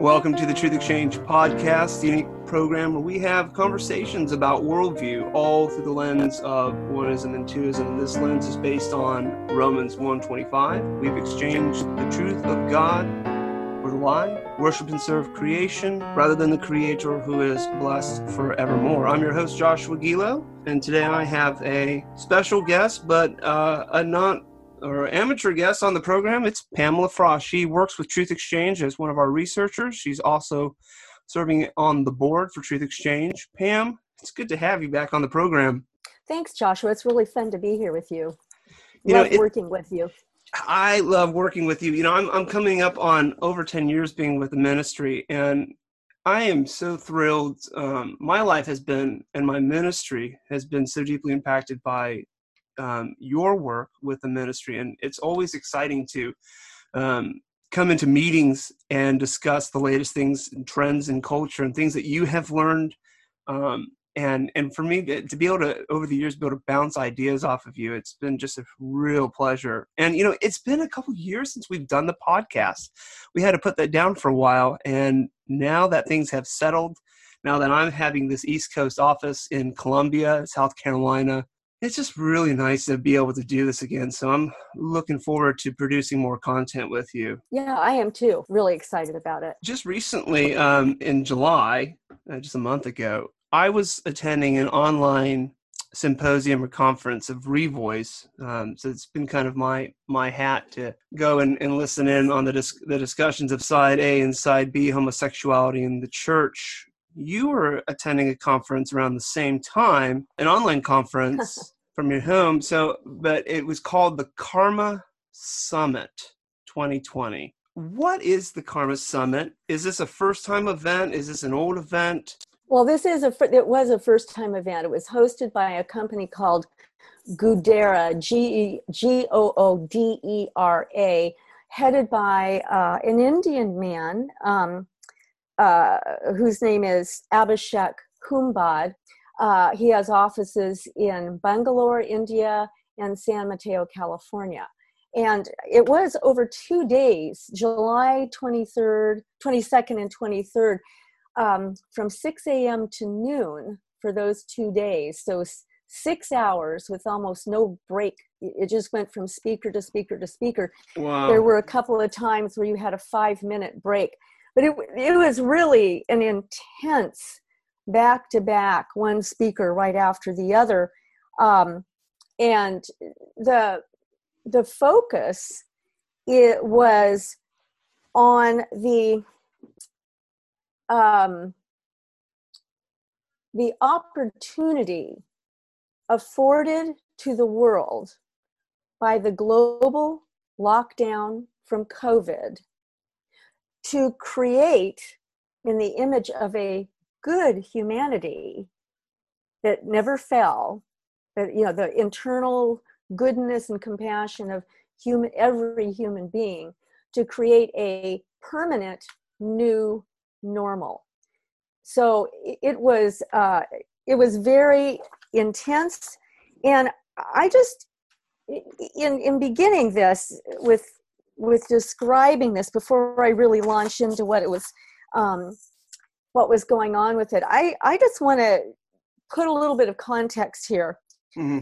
Welcome to the Truth Exchange podcast, the unique program where we have conversations about worldview, all through the lens of oneism and twoism. This lens is based on Romans 1:25. We've exchanged the truth of God for the lie, worship and serve creation rather than the Creator who is blessed forevermore. I'm your host Joshua Gilo, and today I have a special guest, but uh, a not or amateur guest on the program. It's Pamela Frost. She works with Truth Exchange as one of our researchers. She's also serving on the board for Truth Exchange. Pam, it's good to have you back on the program. Thanks, Joshua. It's really fun to be here with you. you love know, it, working with you. I love working with you. You know, I'm I'm coming up on over 10 years being with the ministry and I am so thrilled. Um, my life has been, and my ministry has been so deeply impacted by um, your work with the ministry, and it's always exciting to um, come into meetings and discuss the latest things and trends in culture and things that you have learned. Um, and and for me to be able to over the years be able to bounce ideas off of you, it's been just a real pleasure. And you know, it's been a couple years since we've done the podcast. We had to put that down for a while, and now that things have settled, now that I'm having this East Coast office in Columbia, South Carolina, it's just really nice to be able to do this again. So I'm looking forward to producing more content with you. Yeah, I am too. Really excited about it. Just recently, um, in July, uh, just a month ago, I was attending an online symposium or conference of Revoice. Um, so it's been kind of my my hat to go and, and listen in on the dis- the discussions of side A and side B homosexuality in the church you were attending a conference around the same time, an online conference from your home. So, but it was called the Karma Summit 2020. What is the Karma Summit? Is this a first time event? Is this an old event? Well, this is a it was a first time event. It was hosted by a company called Goodera, G G O O D E R A, headed by uh, an Indian man. Um, uh, whose name is Abhishek Humbad. Uh, he has offices in Bangalore, India, and San Mateo, California. And it was over two days, July 23rd, 22nd, and 23rd, um, from 6 a.m. to noon for those two days. So six hours with almost no break. It just went from speaker to speaker to speaker. Wow. There were a couple of times where you had a five minute break but it, it was really an intense back to back one speaker right after the other. Um, and the the focus it was on the um, the opportunity afforded to the world by the global lockdown from COVID to create in the image of a good humanity that never fell that you know the internal goodness and compassion of human every human being to create a permanent new normal. So it was uh, it was very intense and i just in in beginning this with with describing this before I really launch into what it was, um, what was going on with it. I I just want to put a little bit of context here. Mm-hmm.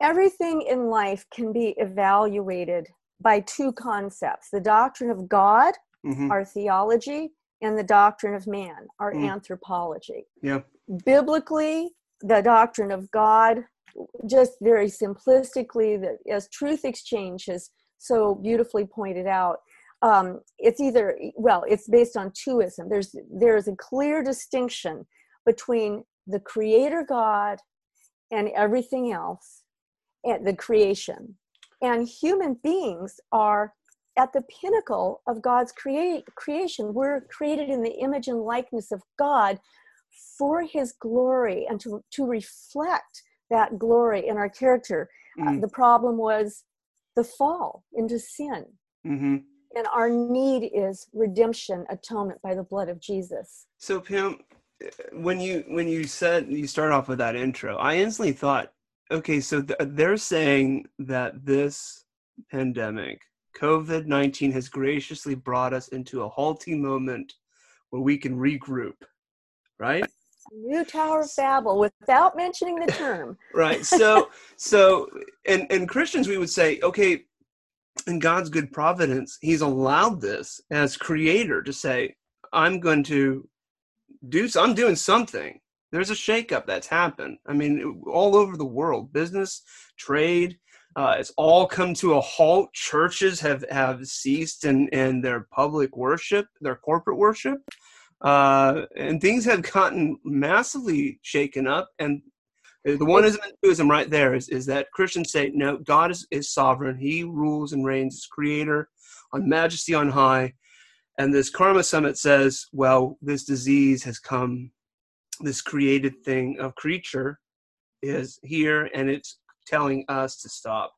Everything in life can be evaluated by two concepts: the doctrine of God, mm-hmm. our theology, and the doctrine of man, our mm. anthropology. Yeah. Biblically, the doctrine of God, just very simplistically, that as truth exchange has so beautifully pointed out. Um, it's either well it's based on twoism there's there's a clear distinction between the creator god and everything else and the creation. And human beings are at the pinnacle of god's create, creation. We're created in the image and likeness of god for his glory and to, to reflect that glory in our character. Mm. uh, the problem was the fall into sin. Mm-hmm. And our need is redemption, atonement by the blood of Jesus. So, Pam, when you when you said you start off with that intro, I instantly thought, okay, so th- they're saying that this pandemic, COVID 19 has graciously brought us into a halting moment where we can regroup, right? New Tower of Babel without mentioning the term. right. So, so, and, and Christians, we would say, okay, in God's good providence, He's allowed this as creator to say, I'm going to do, so. I'm doing something. There's a shakeup that's happened. I mean, all over the world, business, trade, uh, it's all come to a halt. Churches have, have ceased in, in their public worship, their corporate worship. Uh, and things have gotten massively shaken up. And the one is Hinduism right there is, is that Christians say, no, God is, is sovereign. He rules and reigns as creator on majesty on high. And this Karma Summit says, well, this disease has come, this created thing of creature is here and it's telling us to stop.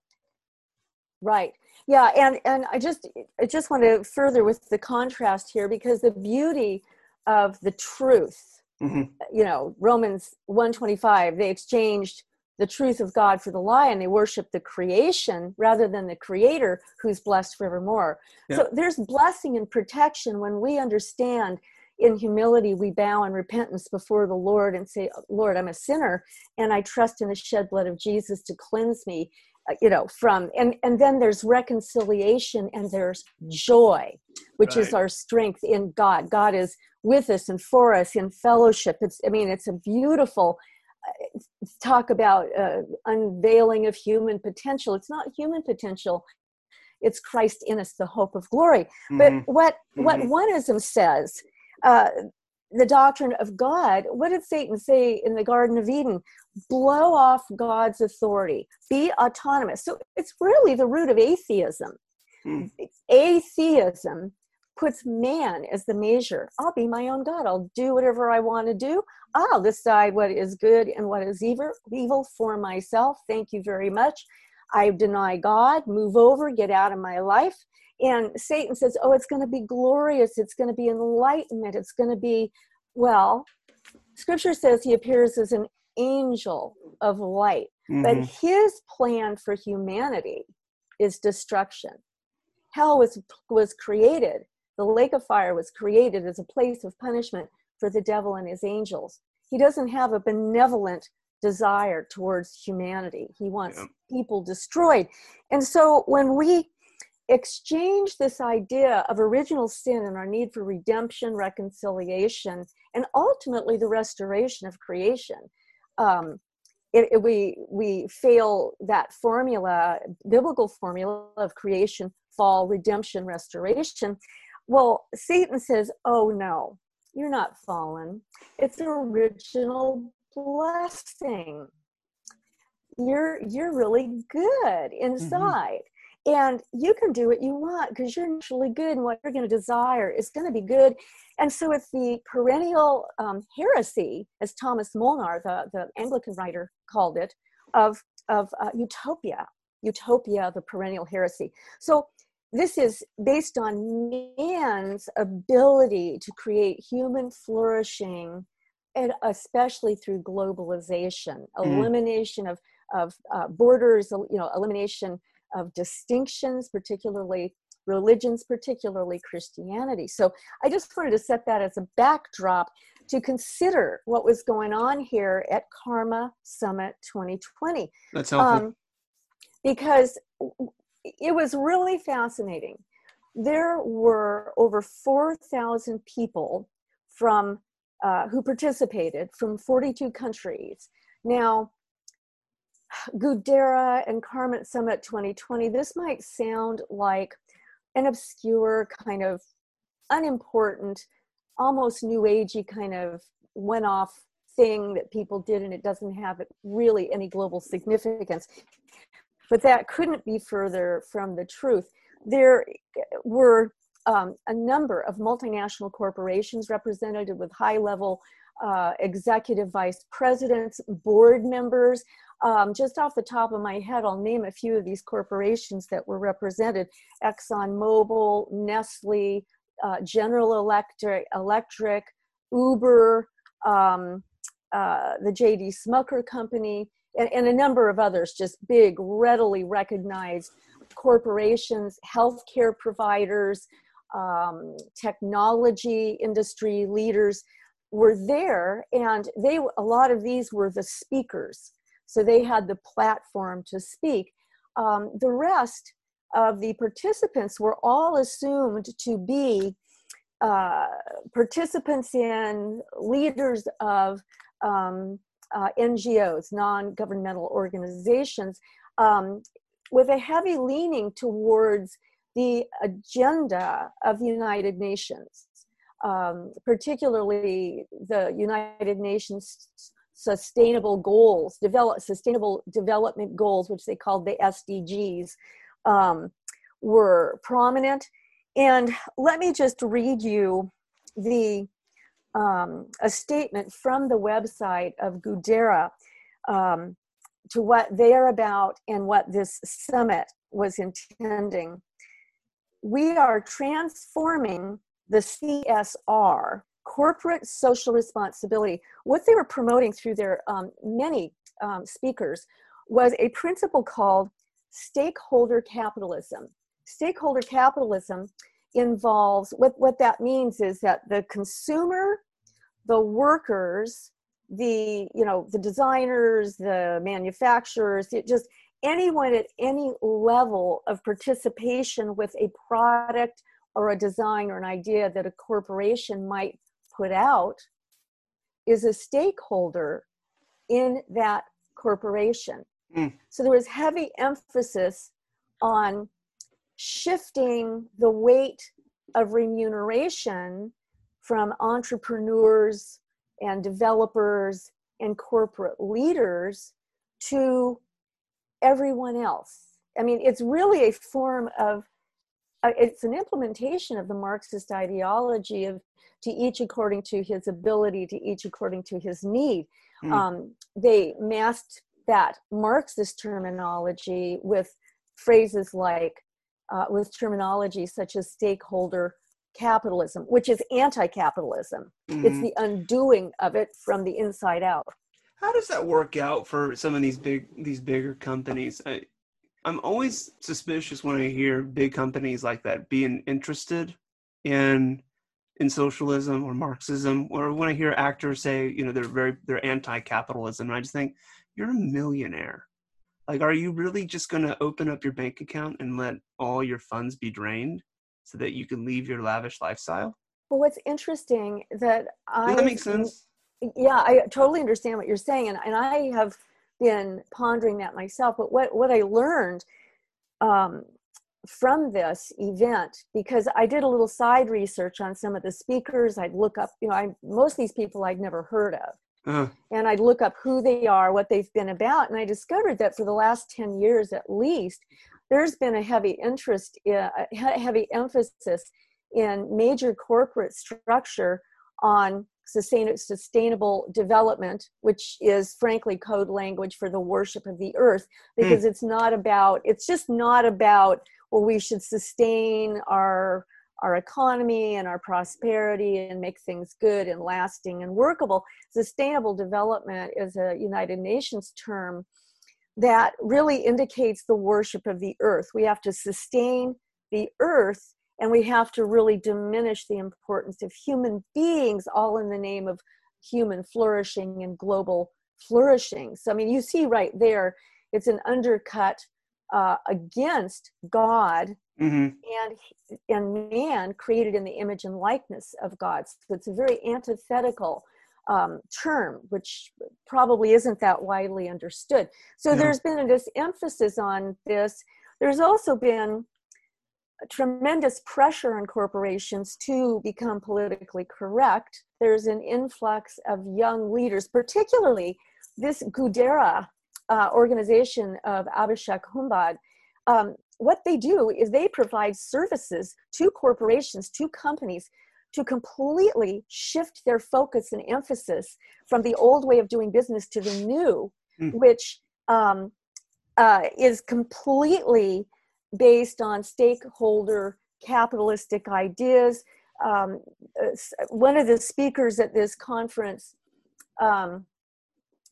Right. Yeah, and and I just I just want to further with the contrast here because the beauty of the truth, mm-hmm. you know, Romans 125, they exchanged the truth of God for the lie and they worship the creation rather than the creator who's blessed forevermore. Yeah. So there's blessing and protection when we understand in humility we bow in repentance before the Lord and say, Lord, I'm a sinner and I trust in the shed blood of Jesus to cleanse me uh, you know from and and then there's reconciliation and there's joy which right. is our strength in god god is with us and for us in fellowship it's i mean it's a beautiful uh, talk about uh, unveiling of human potential it's not human potential it's christ in us the hope of glory mm-hmm. but what mm-hmm. what oneism says uh, the doctrine of God, what did Satan say in the Garden of Eden? Blow off God's authority, be autonomous. So it's really the root of atheism. Hmm. Atheism puts man as the measure. I'll be my own God. I'll do whatever I want to do. I'll decide what is good and what is evil, evil for myself. Thank you very much. I deny God, move over, get out of my life. And Satan says, Oh, it's going to be glorious. It's going to be enlightenment. It's going to be, well, scripture says he appears as an angel of light. Mm-hmm. But his plan for humanity is destruction. Hell was, was created, the lake of fire was created as a place of punishment for the devil and his angels. He doesn't have a benevolent desire towards humanity. He wants yeah. people destroyed. And so when we exchange this idea of original sin and our need for redemption, reconciliation, and ultimately the restoration of creation. Um, it, it, we we fail that formula, biblical formula of creation, fall, redemption, restoration. Well, Satan says, "Oh no, you're not fallen. It's an original blessing. You're you're really good inside." Mm-hmm and you can do what you want because you're naturally good and what you're going to desire is going to be good and so it's the perennial um, heresy as thomas molnar the, the anglican writer called it of, of uh, utopia utopia the perennial heresy so this is based on man's ability to create human flourishing and especially through globalization mm. elimination of of uh, borders you know elimination of distinctions, particularly religions, particularly Christianity. So I just wanted to set that as a backdrop to consider what was going on here at Karma Summit 2020. That's helpful. Um, because it was really fascinating. There were over 4,000 people from uh, who participated from 42 countries. Now, Goodera and Karma Summit 2020, this might sound like an obscure kind of unimportant, almost new agey kind of went off thing that people did and it doesn't have really any global significance. But that couldn't be further from the truth. There were um, a number of multinational corporations represented with high level uh, executive vice presidents, board members, um, just off the top of my head, I'll name a few of these corporations that were represented ExxonMobil, Nestle, uh, General Electric, Electric Uber, um, uh, the J.D. Smucker Company, and, and, a number of others, just big, readily recognized corporations, healthcare providers, um, technology industry leaders were there, and they a lot of these were the speakers, so they had the platform to speak. Um, the rest of the participants were all assumed to be uh, participants in leaders of um, uh, NGOs, non governmental organizations, um, with a heavy leaning towards the agenda of the United Nations, um, particularly the United Nations sustainable goals, develop sustainable development goals, which they called the SDGs, um, were prominent. And let me just read you the um, a statement from the website of Goodera um, to what they are about and what this summit was intending. We are transforming the CSR, corporate social responsibility. What they were promoting through their um, many um, speakers was a principle called stakeholder capitalism. Stakeholder capitalism involves what, what that means is that the consumer, the workers, the you know the designers, the manufacturers, it just anyone at any level of participation with a product or a design or an idea that a corporation might put out is a stakeholder in that corporation. Mm. So there was heavy emphasis on shifting the weight of remuneration from entrepreneurs and developers and corporate leaders to everyone else. I mean, it's really a form of, uh, it's an implementation of the Marxist ideology of to each according to his ability, to each according to his need. Mm. Um, they masked that Marxist terminology with phrases like, uh, with terminology such as stakeholder capitalism, which is anti capitalism. Mm-hmm. It's the undoing of it from the inside out. How does that work out for some of these big these bigger companies? I, I'm always suspicious when I hear big companies like that being interested in in socialism or Marxism, or when I hear actors say, you know, they're very they're anti-capitalism, and I just think you're a millionaire. Like, are you really just going to open up your bank account and let all your funds be drained so that you can leave your lavish lifestyle? Well, what's interesting that I Does that make sense? Yeah, I totally understand what you're saying, and and I have been pondering that myself. But what what I learned um, from this event because I did a little side research on some of the speakers. I'd look up, you know, I most of these people I'd never heard of. Uh-huh. And I'd look up who they are, what they've been about, and I discovered that for the last 10 years at least, there's been a heavy interest, a heavy emphasis in major corporate structure on sustainable development, which is frankly code language for the worship of the earth, hmm. because mm. it's not about, it's just not about, well, we should sustain our our economy and our prosperity and make things good and lasting and workable. Sustainable development is a United Nations term that really indicates the worship of the earth. We have to sustain the earth and we have to really diminish the importance of human beings, all in the name of human flourishing and global flourishing. So, I mean, you see right there, it's an undercut uh, against God mm-hmm. and and man created in the image and likeness of God. So it's a very antithetical um, term, which probably isn't that widely understood. So there's been this emphasis on this. There's also been tremendous pressure on corporations to become politically correct. There's an influx of young leaders, particularly this Goodera uh, organization of Abhishek Humbad, um, what they do is they provide services to corporations, to companies, to completely shift their focus and emphasis from the old way of doing business to the new, mm. which um, uh, is completely based on stakeholder capitalistic ideas. Um, uh, one of the speakers at this conference um,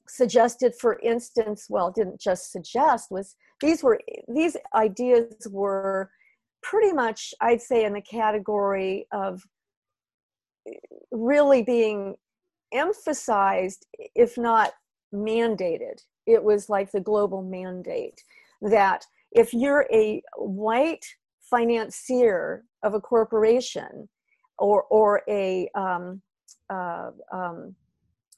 suggested, for instance, well, didn't just suggest, was these were these ideas were pretty much i'd say in the category of really being emphasized if not mandated. It was like the global mandate that if you're a white financier of a corporation or or a um, uh, um,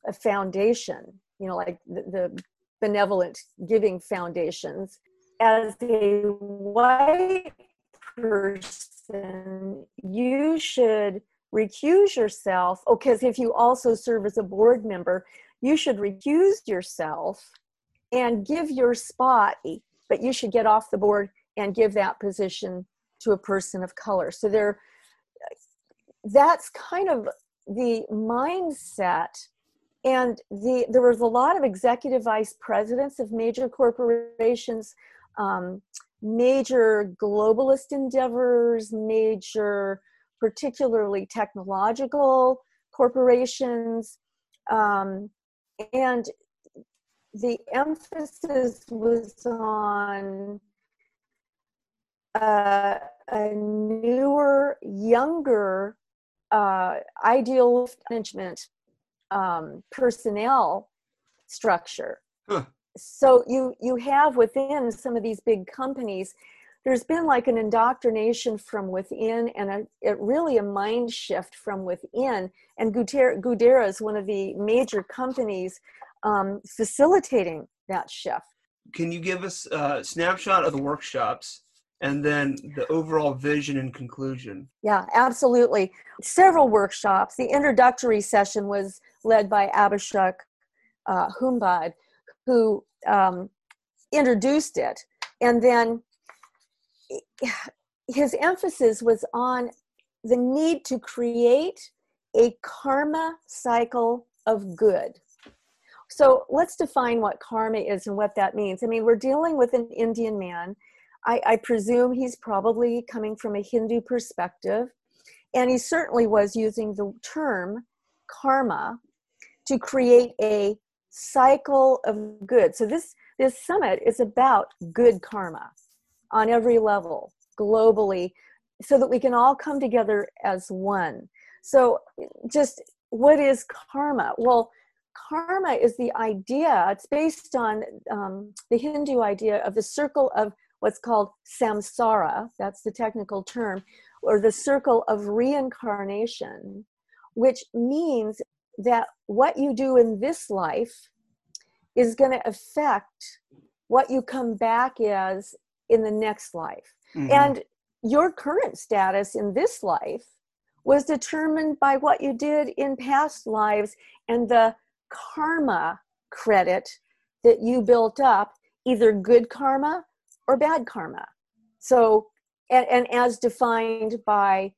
a foundation, you know, like the, the benevolent giving foundations, as a white person, you should recuse yourself. Oh, because if you also serve as a board member, you should recuse yourself and give your spot, but you should get off the board and give that position to a person of color. So there, that's kind of the mindset. And the there was a lot of executive vice presidents of major corporations, um, major globalist endeavors, major, particularly technological corporations, um, and the emphasis was on uh, a newer, younger, uh, ideal management um, personnel structure. Huh. So you you have within some of these big companies, there's been like an indoctrination from within and a, it really a mind shift from within. And Goodera is one of the major companies um, facilitating that shift. Can you give us a snapshot of the workshops and then the overall vision and conclusion. Yeah, absolutely. Several workshops. The introductory session was led by Abhishek uh, Humbad, who um, introduced it. And then his emphasis was on the need to create a karma cycle of good. So let's define what karma is and what that means. I mean, we're dealing with an Indian man I, I presume he's probably coming from a Hindu perspective. And he certainly was using the term karma to create a cycle of good. So this this summit is about good karma on every level globally so that we can all come together as one. So just what is karma? Well, karma is the idea, it's based on um, the Hindu idea of the circle of what's called samsara, that's the technical term, or the circle of reincarnation, which means that what you do in this life is going to affect what you come back as in the next life. Mm-hmm. And your current status in this life was determined by what you did in past lives and the karma credit that you built up, either good karma or bad karma. So, and, and as defined by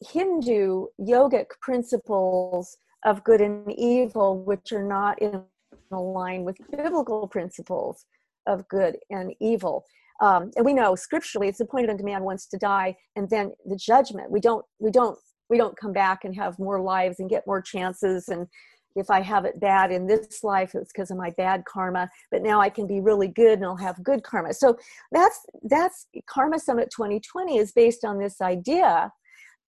Hindu yogic principles of good and evil, which are not in line with biblical principles of good and evil. Um, and we know scripturally it's appointed unto man once to die, and then the judgment. We don't, we don't, we don't come back and have more lives and get more chances and if I have it bad in this life, it's because of my bad karma. But now I can be really good and I'll have good karma. So that's that's Karma Summit 2020 is based on this idea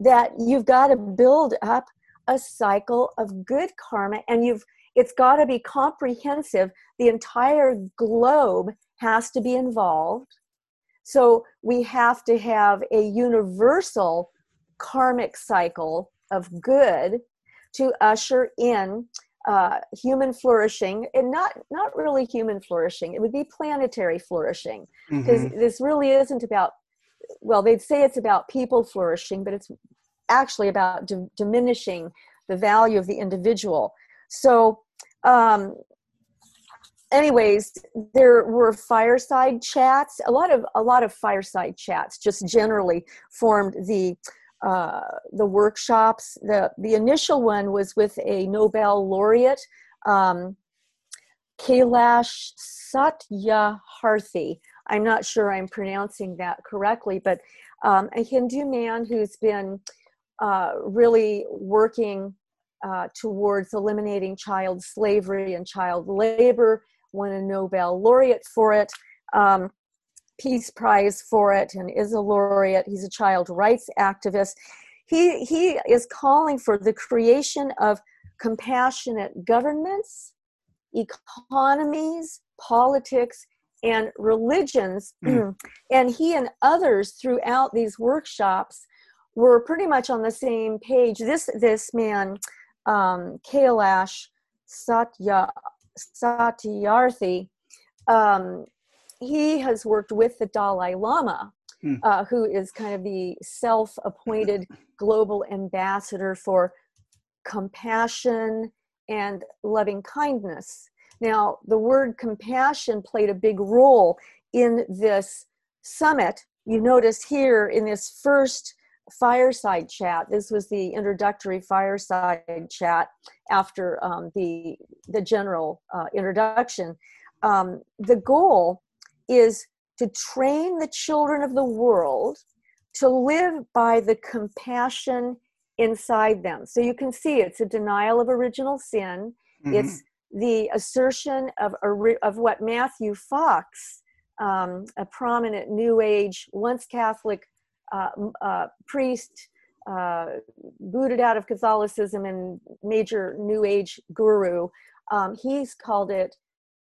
that you've got to build up a cycle of good karma and you've it's got to be comprehensive. The entire globe has to be involved. So we have to have a universal karmic cycle of good to usher in uh, human flourishing and not not really human flourishing it would be planetary flourishing because mm-hmm. this really isn't about well they'd say it's about people flourishing but it's actually about d- diminishing the value of the individual so um, anyways there were fireside chats a lot of a lot of fireside chats just generally formed the uh, the workshops. The, the initial one was with a Nobel laureate, um, Kailash Satyarthi. I'm not sure I'm pronouncing that correctly, but um, a Hindu man who's been uh, really working uh, towards eliminating child slavery and child labor, won a Nobel laureate for it. Um, Peace Prize for it and is a laureate. He's a child rights activist. He, he is calling for the creation of compassionate governments, economies, politics, and religions. Mm. and he and others throughout these workshops were pretty much on the same page. This this man, um, Kailash Satya Satyarthi, um, he has worked with the Dalai Lama, hmm. uh, who is kind of the self-appointed global ambassador for compassion and loving kindness. Now, the word compassion played a big role in this summit. You notice here in this first fireside chat. This was the introductory fireside chat after um, the the general uh, introduction. Um, the goal is to train the children of the world to live by the compassion inside them. So you can see it's a denial of original sin. Mm-hmm. It's the assertion of of what Matthew Fox, um, a prominent New Age, once Catholic uh, uh, priest, uh, booted out of Catholicism and major New Age guru, um, he's called it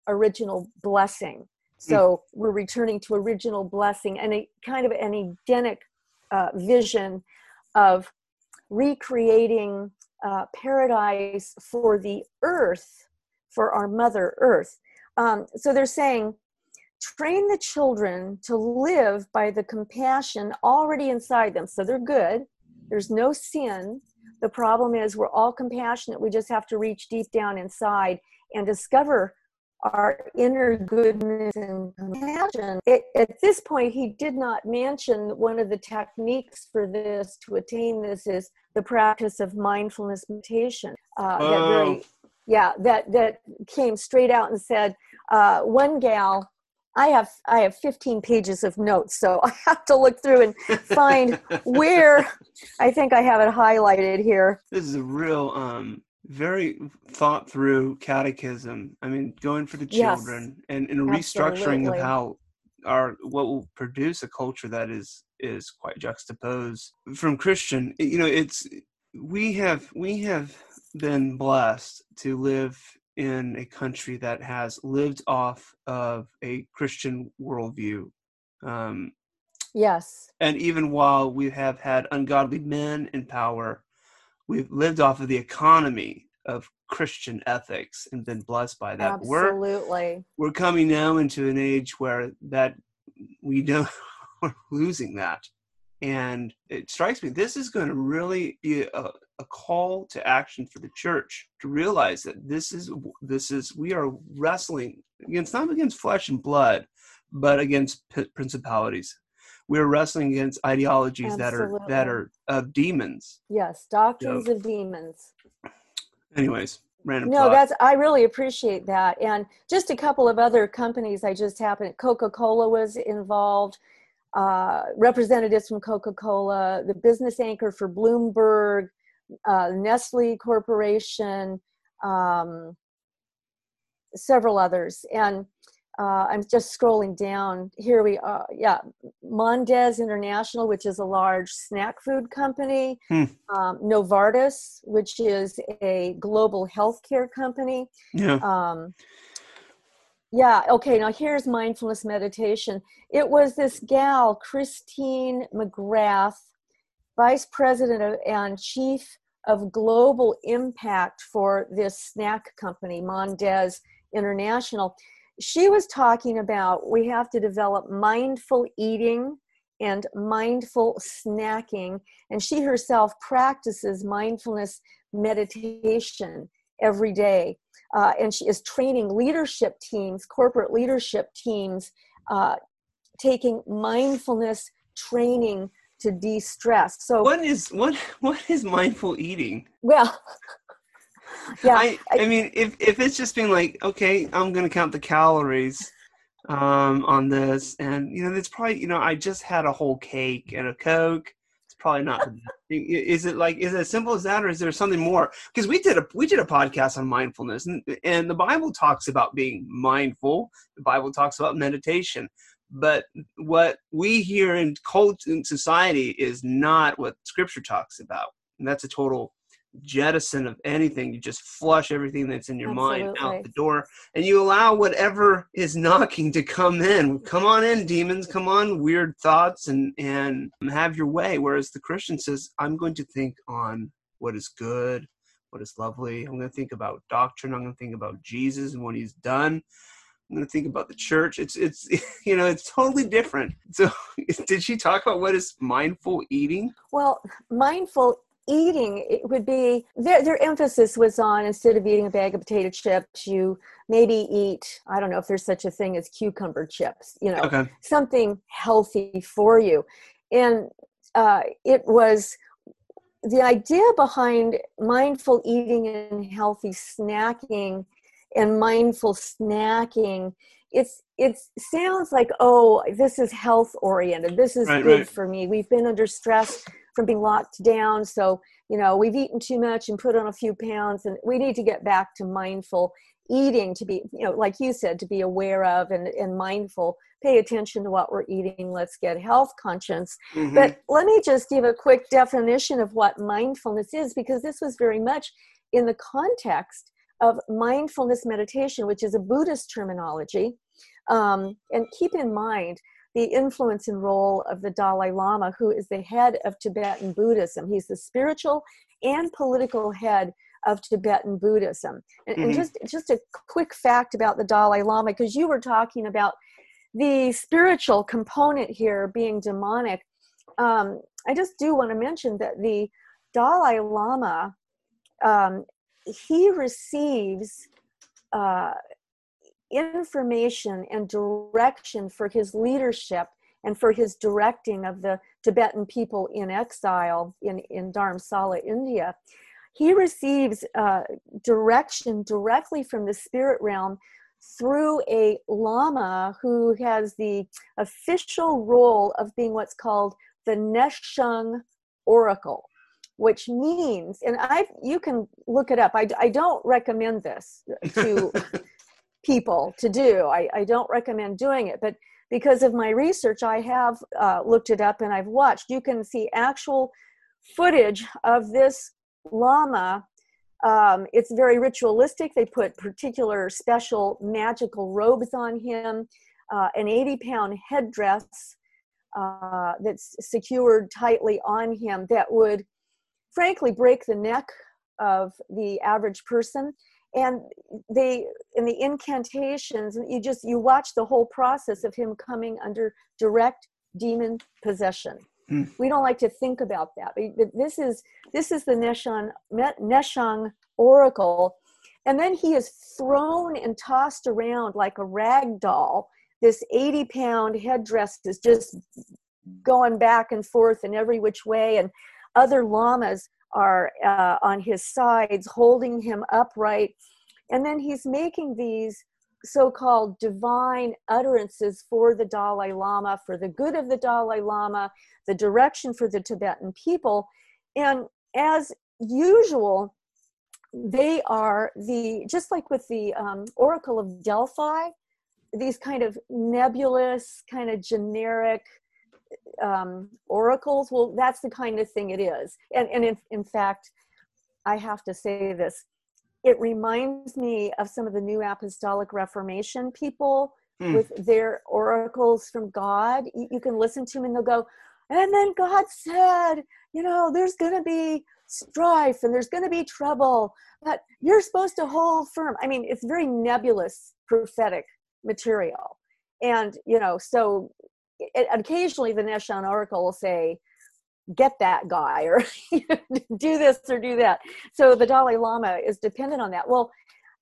original blessing. So mm. we're returning to original blessing and a kind of an Edenic uh, vision of recreating uh, paradise for the earth, for our Mother Earth. Um, so they're saying train the children to live by the compassion already inside them. So they're good. There's no sin. The problem is we're all compassionate. We just have to reach deep down inside and discover our inner goodness and compassion. It, at this point, he did not mention one of the techniques for this to attain this is the practice of mindfulness meditation. Uh, oh. That very, yeah, that that came straight out and said uh, one gal I have I have 15 pages of notes, so I have to look through and find where I think I have it highlighted here. This is a real um very thought through catechism. I mean, going for the children yes, and, and restructuring of how our what will produce a culture that is is quite juxtaposed from Christian. You know, it's we have we have been blessed to live in a country that has lived off of a Christian worldview. Um, yes. And even while we have had ungodly men in power, we've lived off of the economy of Christian ethics and been blessed by that. Absolutely. We're, we're coming now into an age where that we don't we're losing that. And it strikes me this is going to really be a, a call to action for the church to realize that this is this is we are wrestling against not against flesh and blood, but against p- principalities. We are wrestling against ideologies Absolutely. that are that are of demons. Yes, doctrines so, of demons. Anyways, random. No, thought. that's I really appreciate that, and just a couple of other companies. I just happened. Coca Cola was involved. Uh, representatives from Coca Cola, the business anchor for Bloomberg, uh, Nestle Corporation, um, several others. And uh, I'm just scrolling down. Here we are. Yeah, Mondelez International, which is a large snack food company. Hmm. Um, Novartis, which is a global healthcare company. Yeah. Um, yeah. Okay. Now here's mindfulness meditation. It was this gal, Christine McGrath, vice president of, and chief of global impact for this snack company, Mondelez International. She was talking about we have to develop mindful eating and mindful snacking. And she herself practices mindfulness meditation every day. Uh, and she is training leadership teams, corporate leadership teams, uh, taking mindfulness training to de-stress. So what is what what is mindful eating? Well yeah. I, I, mean if if it's just being like okay i'm gonna count the calories um on this and you know it's probably you know i just had a whole cake and a coke it's probably not is it like is it as simple as that or is there something more? Because we did a we did a podcast on mindfulness and, and the bible talks about being mindful. The bible talks about meditation but what we hear in cult in society is not what scripture talks about. And that's a total jettison of anything. You just flush everything that's in your Absolutely. mind out the door and you allow whatever is knocking to come in. Come on in demons. Come on weird thoughts and and have your way. Whereas the christian says i'm going to think on what is good what is lovely. I'm going to think about doctrine. I'm going to think about jesus and what he's done I'm going to think about the church. It's it's you know it's totally different. So did she talk about what is mindful eating? Well, mindful eating it would be their their emphasis was on instead of eating a bag of potato chips, you maybe eat I don't know if there's such a thing as cucumber chips. You know, okay. something healthy for you, and uh, it was the idea behind mindful eating and healthy snacking and mindful snacking it's it sounds like oh this is health oriented this is right, good right. for me we've been under stress from being locked down so you know we've eaten too much and put on a few pounds and we need to get back to mindful eating to be you know like you said to be aware of and, and mindful pay attention to what we're eating let's get health conscious mm-hmm. but let me just give a quick definition of what mindfulness is because this was very much in the context of mindfulness meditation, which is a Buddhist terminology. Um, and keep in mind the influence and role of the Dalai Lama, who is the head of Tibetan Buddhism. He's the spiritual and political head of Tibetan Buddhism. And, mm-hmm. and just, just a quick fact about the Dalai Lama, because you were talking about the spiritual component here being demonic. Um, I just do want to mention that the Dalai Lama um, he receives uh, information and direction for his leadership and for his directing of the Tibetan people in exile in, in Dharamsala, India. He receives uh, direction directly from the spirit realm through a lama who has the official role of being what's called the Nechung Oracle which means and i you can look it up. I, I don't recommend this to people to do. I, I don't recommend doing it but because of my research i have uh, looked it up and i've watched. You can see actual footage of this lama. Um, it's very ritualistic. They put particular special magical robes on him uh, an 80 pound headdress uh, that's secured tightly on him that would frankly break the neck of the average person. And they in the incantations you just you watch the whole process of him coming under direct demon possession. Mm. we don't like to think about that but this is this is the nechung nechung oracle. And then he is thrown and tossed around like a rag doll. This 80 pound headdress is just going back and forth in every which way. And other lamas are uh, on his sides, holding him upright. And then he's making these so called divine utterances for the Dalai Lama, for the good of the Dalai Lama, the direction for the Tibetan people. And as usual, they are the, just like with the um, Oracle of Delphi, these kind of nebulous, kind of generic um, oracles well that's the kind of thing it is. And, and in, in fact i have to say this it reminds me of some of the new apostolic reformation people mm. with their oracles from god. You, can listen to them and they'll go and then god said you know there's going to be strife and there's going to be trouble but you're supposed to hold firm. I mean it's very nebulous prophetic material. And you know so occasionally the Nechung Oracle will say, get that guy or do this or do that. So the Dalai Lama is dependent on that. Well,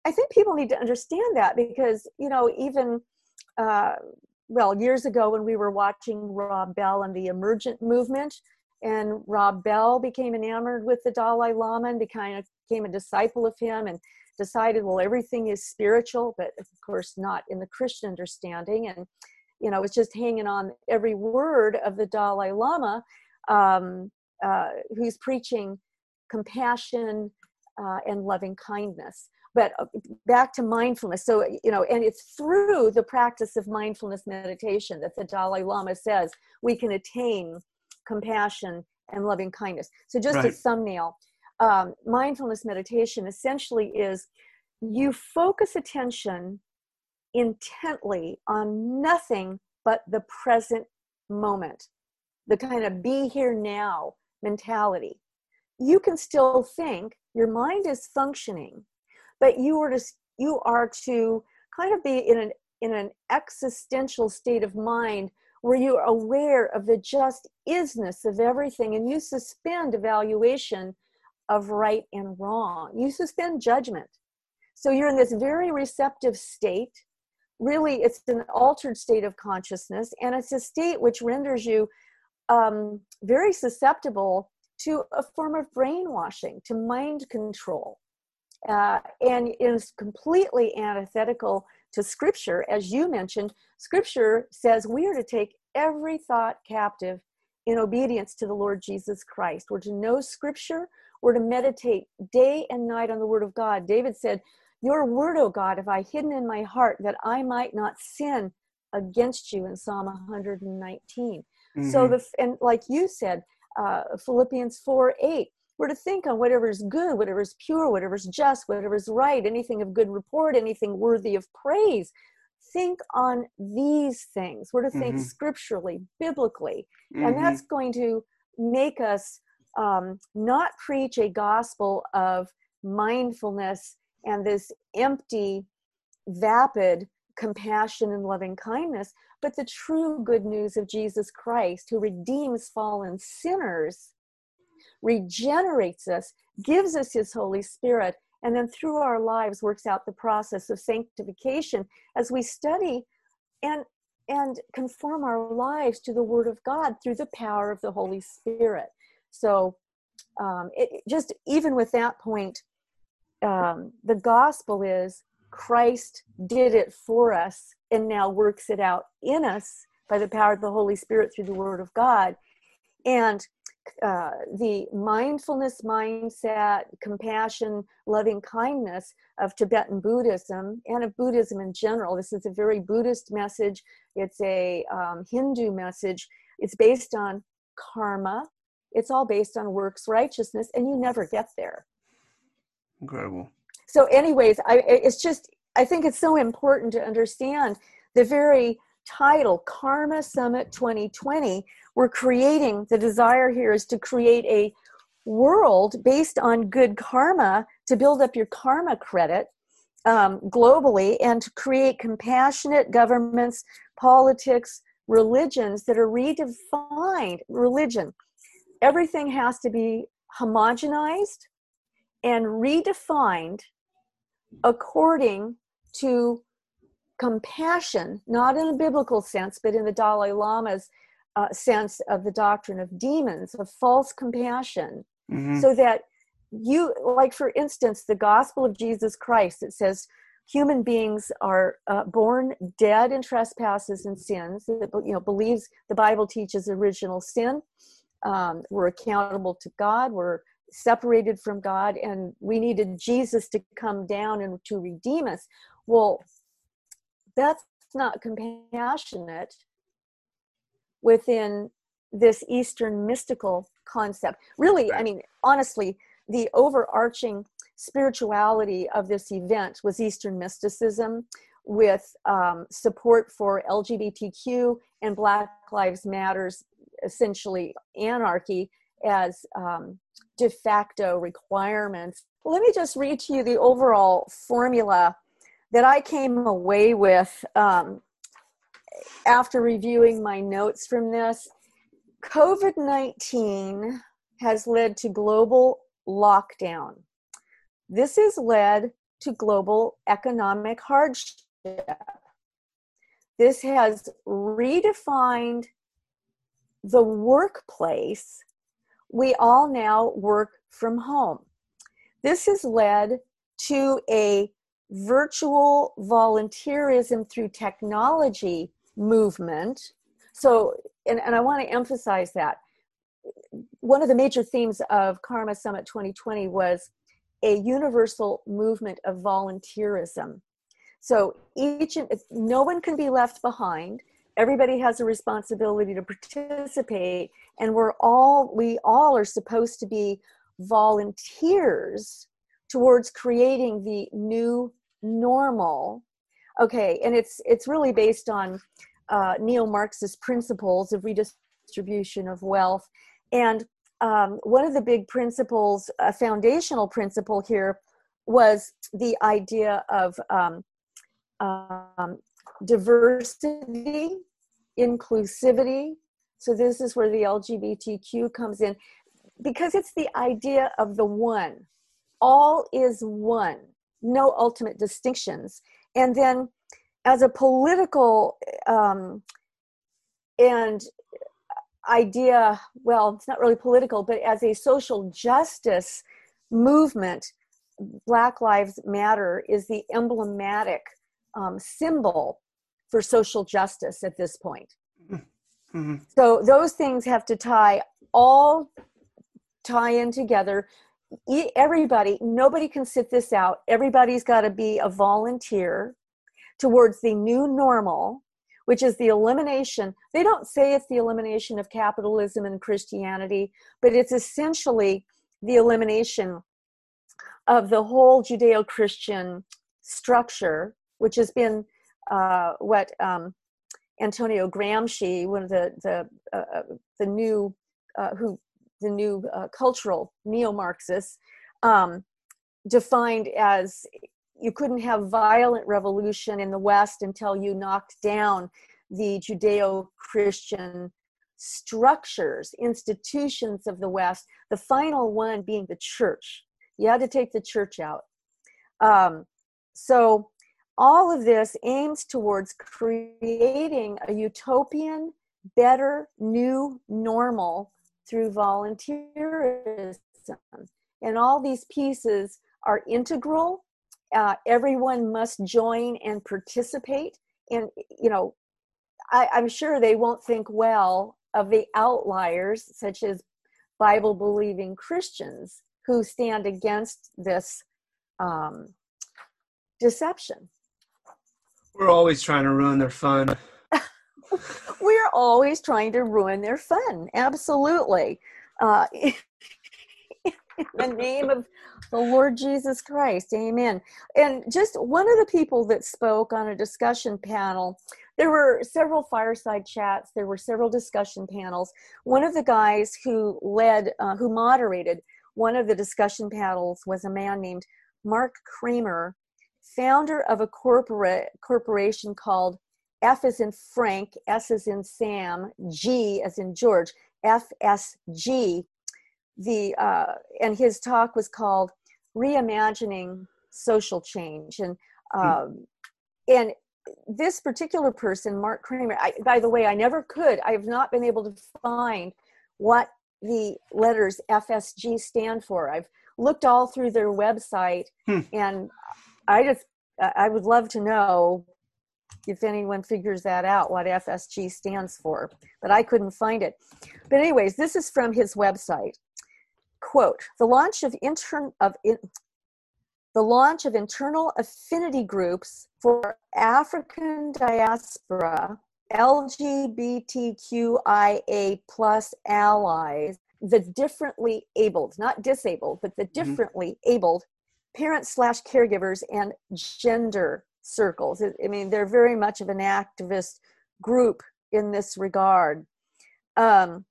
I think people need to understand that because, you know, even, uh, well, years ago when we were watching Rob Bell and the emergent movement, and Rob Bell became enamored with the Dalai Lama and became, became a disciple of him and decided, well, everything is spiritual, but of course not in the Christian understanding. And you know, was just hanging on every word of the Dalai Lama, um, uh, who's preaching compassion uh, and loving kindness. but uh, back to mindfulness so you know and it's through the practice of mindfulness meditation that the dalai lama says we can attain compassion and loving kindness so just right. a thumbnail um, mindfulness meditation essentially is you focus attention intently on nothing but the present moment the kind of be here now mentality. You can still think your mind is functioning but you are to you are to kind of be in an in an existential state of mind where you're aware of the just isness of everything and you suspend evaluation of right and wrong. You suspend judgment. So you're in this very receptive state really it's an altered state of consciousness and it's a state which renders you um, very susceptible to a form of brainwashing to mind control. Uh, and is completely antithetical to scripture. As you mentioned scripture says we are to take every thought captive in obedience to the lord jesus christ. We're to know scripture. We're to meditate day and night on the word of god. David said your word o god have i hidden in my heart that i might not sin against you in psalm 119 mm-hmm. so the and like you said uh, philippians 4 8 we're to think on whatever is good, whatever is pure, whatever is just, whatever is right, anything of good report, anything worthy of praise. Think on these things. We're to think mm-hmm. scripturally, biblically, mm-hmm. and that's going to make us um, not preach a gospel of mindfulness and this empty, vapid compassion and loving kindness, but the true good news of Jesus Christ who redeems fallen sinners regenerates us, gives us His Holy Spirit, and then through our lives works out the process of sanctification as we study and and conform our lives to the Word of God through the power of the Holy Spirit. So, um, it, just even with that point, um, the gospel is Christ did it for us and now works it out in us by the power of the Holy Spirit through the Word of God. And uh, the mindfulness mindset, compassion, loving kindness of Tibetan Buddhism and of Buddhism in general. This is a very Buddhist message. It's a um, Hindu message. It's based on karma. It's all based on works righteousness, and you never get there. Incredible. So, anyways, I, it's just I think it's so important to understand the very title, Karma Summit 2020, we're creating the desire here is to create a world based on good karma to build up your karma credit um, globally and to create compassionate governments, politics, religions that are redefined. Religion, everything has to be homogenized and redefined according to compassion, not in a biblical sense, but in the Dalai Lama's uh, sense of the doctrine of demons, of false compassion, mm-hmm. so that you, like for instance, the gospel of Jesus Christ, it says human beings are uh, born dead in trespasses and sins. It, you know, believes the Bible teaches original sin. Um, we're accountable to God. We're separated from God, and we needed Jesus to come down and to redeem us. Well, that's not compassionate within this Eastern mystical concept. Really, right. I mean, honestly, the overarching spirituality of this event was Eastern mysticism with um, support for LGBTQ and Black Lives Matters, essentially anarchy as um, de facto requirements. Let me just read to you the overall formula that I came away with um, after reviewing my notes from this. COVID 19 has led to global lockdown. This has led to global economic hardship. This has redefined the workplace. We all now work from home. This has led to a virtual volunteerism through technology movement. So, and, and I want to emphasize that one of the major themes of Karma Summit 2020 was a universal movement of volunteerism. So each and no one can be left behind. Everybody has a responsibility to participate, and we're all we all are supposed to be volunteers towards creating the new normal. Okay, and it's it's really based on uh, neo-Marxist principles of redistribution of wealth, and um, one of the big principles, a foundational principle here, was the idea of um, um, diversity, inclusivity. So this is where the LGBTQ comes in, because it's the idea of the one. All is one, no ultimate distinctions. And then, as a political um, and idea, well, it's not really political, but as a social justice movement, Black Lives Matter is the emblematic um, symbol for social justice at this point. Mm-hmm. So those things have to tie all tie in together. Everybody, nobody can sit this out. Everybody's got to be a volunteer towards the new normal which is the elimination. They don't say it's the elimination of capitalism and Christianity, but it's essentially the elimination of the whole Judeo Christian structure, which has been uh, what um, Antonio Gramsci, one of the the uh, uh the new uh, who the new uh, cultural neo-Marxists, um, defined as you couldn't have violent revolution in the West until you knocked down the Judeo Christian structures, institutions of the West, the final one being the church. You had to take the church out. Um, so, all of this aims towards creating a utopian, better, new normal through volunteerism. And all these pieces are integral. Uh, everyone must join and participate. And you know I, i'm sure they won't think well of the outliers such as bible believing christians who stand against this um, deception we're always trying to ruin their fun we're always trying to ruin their fun absolutely uh, in the name of the Lord Jesus Christ. Amen. And just one of the people that spoke on a discussion panel, there were several fireside chats, there were several discussion panels. One of the guys who led, uh, who moderated one of the discussion panels was a man named Mark Kramer, founder of a corporate corporation called F as in Frank, S as in Sam, G as in George, FSG. The uh, and his talk was called reimagining social change and hmm. um, and this particular person mark kramer I, by the way i never could i have not been able to find what the letters fsg stand for i've looked all through their website hmm. and i just i would love to know if anyone figures that out what fsg stands for but i couldn't find it but anyways this is from his website quote the launch of intern of in, the launch of internal affinity groups for african diaspora lgbtqia plus allies the differently abled not disabled but the mm-hmm. differently mm-hmm. abled parents slash caregivers and gender circles. I mean they're very much of an activist group in this regard. Um,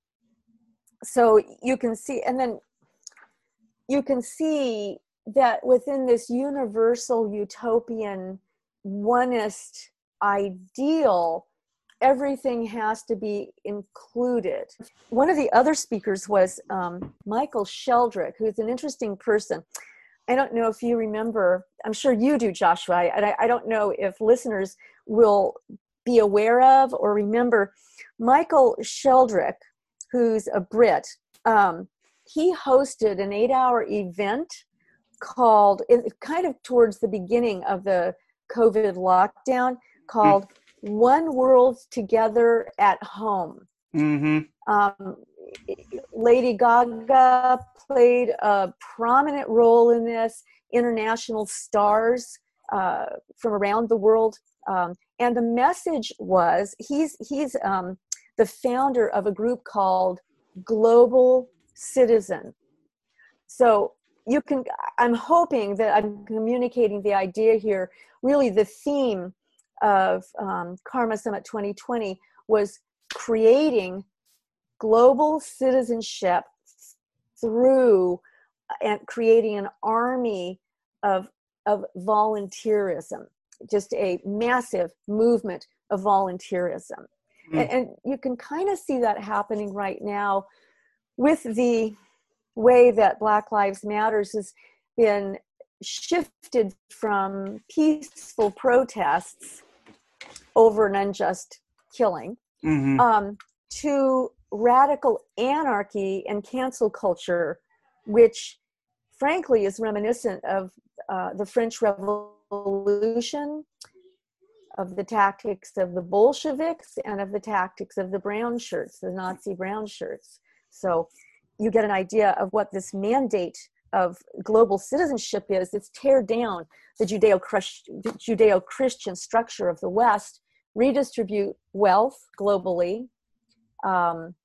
so you can see and then you can see that within this universal utopian oneist ideal everything has to be included. One of the other speakers was um, michael sheldrick who's an interesting person i don't know if you remember i'm sure you do joshua and I, I don't know if listeners will be aware of or remember michael sheldrick who's a brit um, he hosted an eight hour event called kind of towards the beginning of the covid lockdown called mm. one world together at home mm-hmm. um, Lady Gaga played a prominent role in this. International stars uh, from around the world, um, and the message was he's he's um, the founder of a group called Global Citizen. So you can. I'm hoping that I'm communicating the idea here. Really, the theme of um, Karma Summit 2020 was creating global citizenship through and creating an army of of volunteerism just a massive movement of volunteerism mm. and, and you can kind of see that happening right now with the way that black lives matters has been shifted from peaceful protests over an unjust killing mm-hmm. um, to radical anarchy and cancel culture, which frankly is reminiscent of uh, the French Revolution, of the tactics of the Bolsheviks, and of the tactics of the brown shirts, the Nazi brown shirts. So you get an idea of what this mandate of global citizenship is it's tear down the judeo-christian structure of the west redistribute wealth globally um,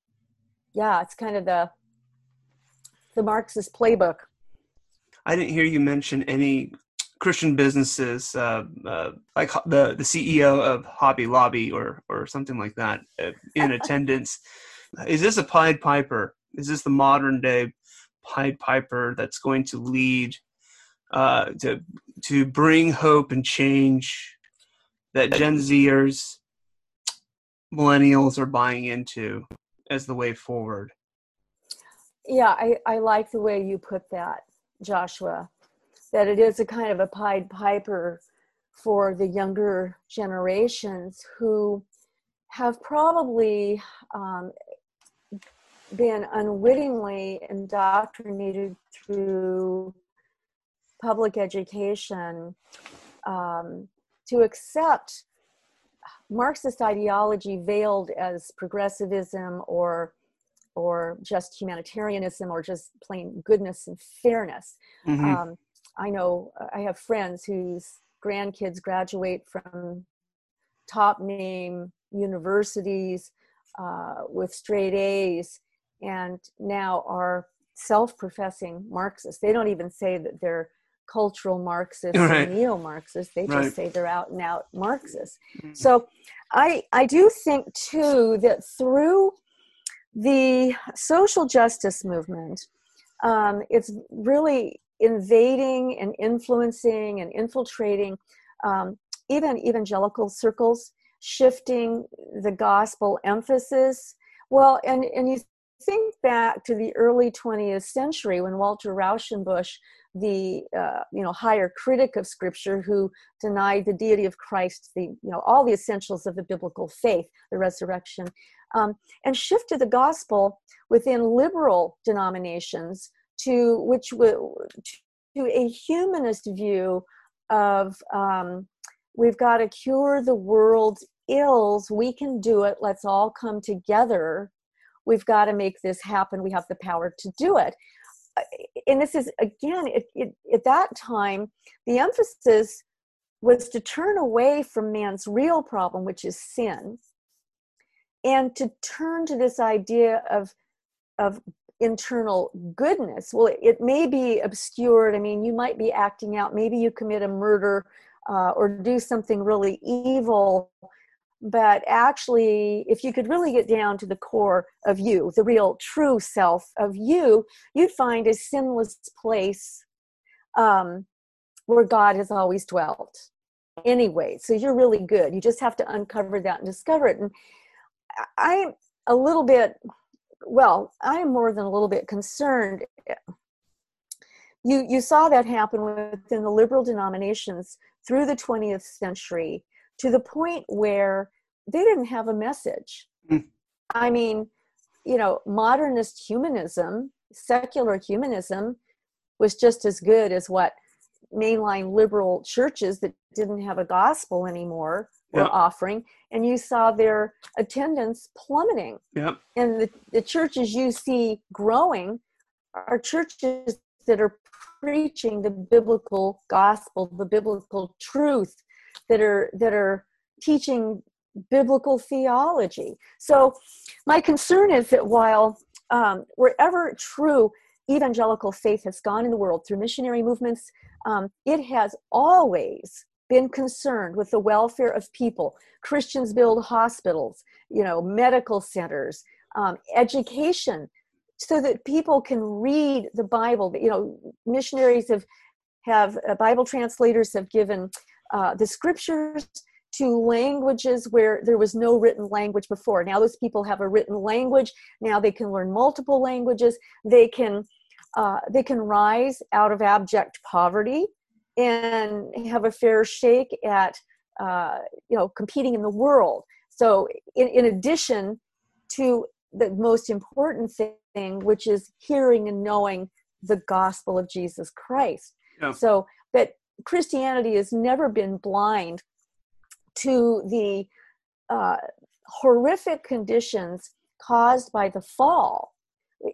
yeah, it's kind of the the Marxist playbook. I didn't hear you mention any Christian businesses, uh, uh, like the the CEO of Hobby Lobby or or something like that, uh, in attendance. Is this a Pied Piper? Is this the modern day Pied Piper that's going to lead uh, to to bring hope and change that Gen Zers, millennials are buying into? As the way forward. Yeah, I, I like the way you put that, Joshua, that it is a kind of a Pied Piper for the younger generations who have probably um, been unwittingly indoctrinated through public education um, to accept Marxist ideology veiled as progressivism or or just humanitarianism or just plain goodness and fairness. Mm-hmm. Um, I know I have friends whose grandkids graduate from top name universities uh, with straight A's and now are self professing Marxists. They don't even say that they're cultural Marxists right. and neo Marxists. They just right. say they're out and out Marxists. Mm-hmm. So I, I do think too that through the social justice movement, um, it's really invading and influencing and infiltrating um, even evangelical circles, shifting the gospel emphasis. Well, and, and you think back to the early 20th century when Walter Rauschenbusch the uh, you know higher critic of scripture who denied the deity of christ the you know all the essentials of the biblical faith the resurrection um, and shifted the gospel within liberal denominations to which to a humanist view of um, we've got to cure the world's ills we can do it let's all come together we've got to make this happen we have the power to do it. And this is again it, it, at that time the emphasis was to turn away from man's real problem which is sin and to turn to this idea of of internal goodness. Well it may be obscured i mean you might be acting out maybe you commit a murder uh, or do something really evil but actually if you could really get down to the core of you the real true self of you you'd find a sinless place um, where god has always dwelt. Anyway so you're really good. You just have to uncover that and discover it. And i'm a little bit well i'm more than a little bit concerned. You you saw that happen within the liberal denominations through the 20th century to the point where they didn't have a message. Mm. I mean, you know, modernist humanism, secular humanism, was just as good as what mainline liberal churches that didn't have a gospel anymore were Yeah. offering, and you saw their attendance plummeting. Yep. And the, the churches you see growing are churches that are preaching the biblical gospel, the biblical truth, that are that are teaching biblical theology. So my concern is that while um, wherever true evangelical faith has gone in the world through missionary movements, um, it has always been concerned with the welfare of people. Christians build hospitals, you know, medical centers, um, education, so that people can read the Bible. You know, missionaries have have uh, Bible translators have given uh, the scriptures to languages where there was no written language before. Now those people have a written language. Now they can learn multiple languages. They can uh, they can rise out of abject poverty and have a fair shake at uh, you know competing in the world. So in, in addition to the most important thing, which is hearing and knowing the gospel of Jesus Christ. Yeah. So that Christianity has never been blind to the uh, horrific conditions caused by the fall.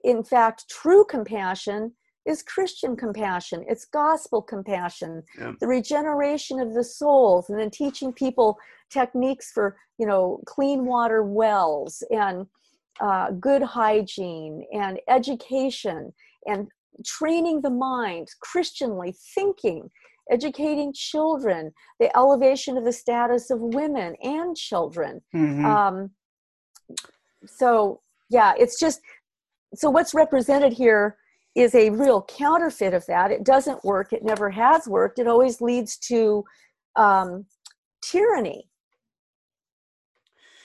In fact, true compassion is Christian compassion, it's gospel compassion, Yeah. the regeneration of the souls, and then teaching people techniques for, you know, clean water wells and uh, good hygiene and education and training the mind, Christianly thinking, educating children, the elevation of the status of women and children. Mhm. Um, so, yeah, it's just so what's represented here is a real counterfeit of that. It doesn't work, it never has worked, it always leads to um, tyranny